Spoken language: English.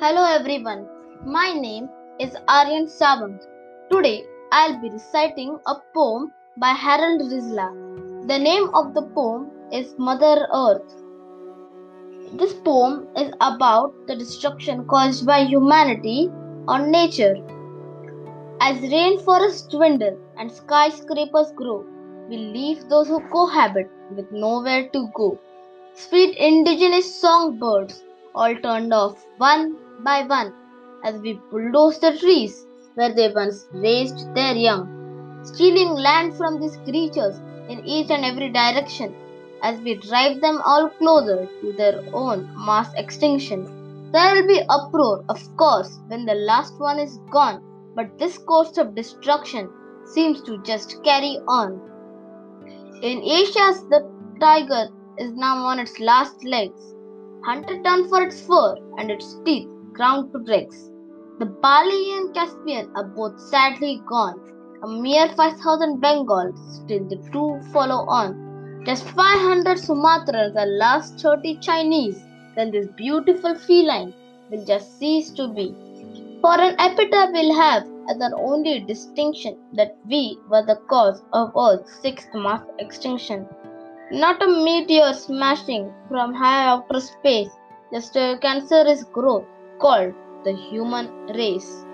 Hello everyone, my name is Aryan Sawant. Today I'll be reciting a poem by Harold Rizla. The name of the poem is Mother Earth. This poem is about the destruction caused by humanity on nature. As rainforests dwindle and skyscrapers grow, we leave those who cohabit with nowhere to go. Sweet indigenous songbirds all turned off one by one as we bulldoze the trees where they once raised their young, stealing land from these creatures in each and every direction as we drive them all closer to their own mass extinction. There will be uproar, of course, when the last one is gone, but this course of destruction seems to just carry on. In Asia, the tiger is now on its last legs, hunted down for its fur and its teeth ground to dregs. The Bali and Caspian are both sadly gone. A mere 5,000 Bengals, still the two follow on. Just 500 Sumatrans and last 30 Chinese, then this beautiful feline will just cease to be. For an epitaph we'll have as our only distinction that we were the cause of Earth's sixth mass extinction. Not a meteor smashing from high outer space, just a cancerous growth called the human race.